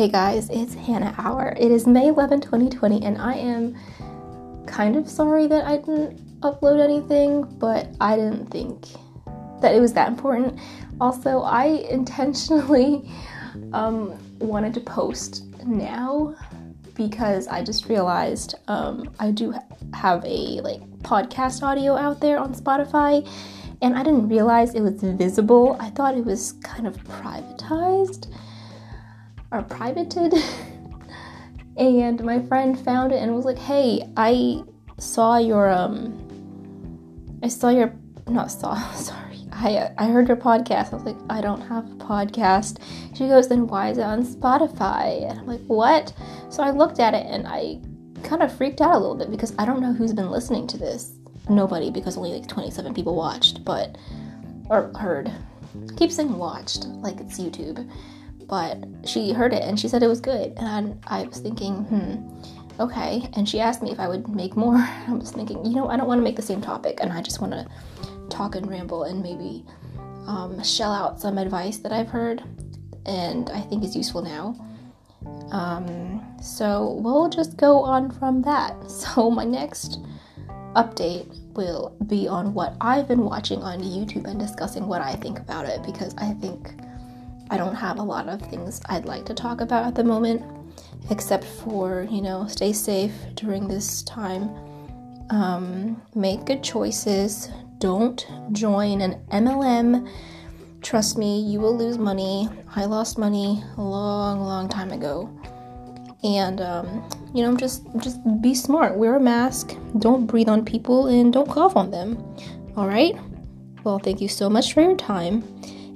Hey guys, it's Hannah Hour. It is May 11, 2020, and I am kind of sorry that I didn't upload anything, but I didn't think that it was that important. Also, I intentionally um, wanted to post now because I just realized um, I do have a like podcast audio out there on Spotify, and I didn't realize it was visible. I thought it was kind of privatized or privated. and my friend found it and was like, "Hey, I saw your um I saw your not saw, sorry. I I heard your podcast. I was like, "I don't have a podcast." She goes, "Then why is it on Spotify?" And I'm like, "What?" So I looked at it and I kind of freaked out a little bit because I don't know who's been listening to this. Nobody because only like 27 people watched, but or heard. keep saying watched like it's YouTube but she heard it and she said it was good. And I, I was thinking, hmm, okay. And she asked me if I would make more. I was thinking, you know, I don't want to make the same topic and I just want to talk and ramble and maybe um, shell out some advice that I've heard and I think is useful now. Um, so we'll just go on from that. So my next update will be on what I've been watching on YouTube and discussing what I think about it because I think I don't have a lot of things I'd like to talk about at the moment, except for, you know, stay safe during this time. Um, make good choices. Don't join an MLM. Trust me, you will lose money. I lost money a long, long time ago. And um, you know, just just be smart. Wear a mask. Don't breathe on people, and don't cough on them. All right. Well, thank you so much for your time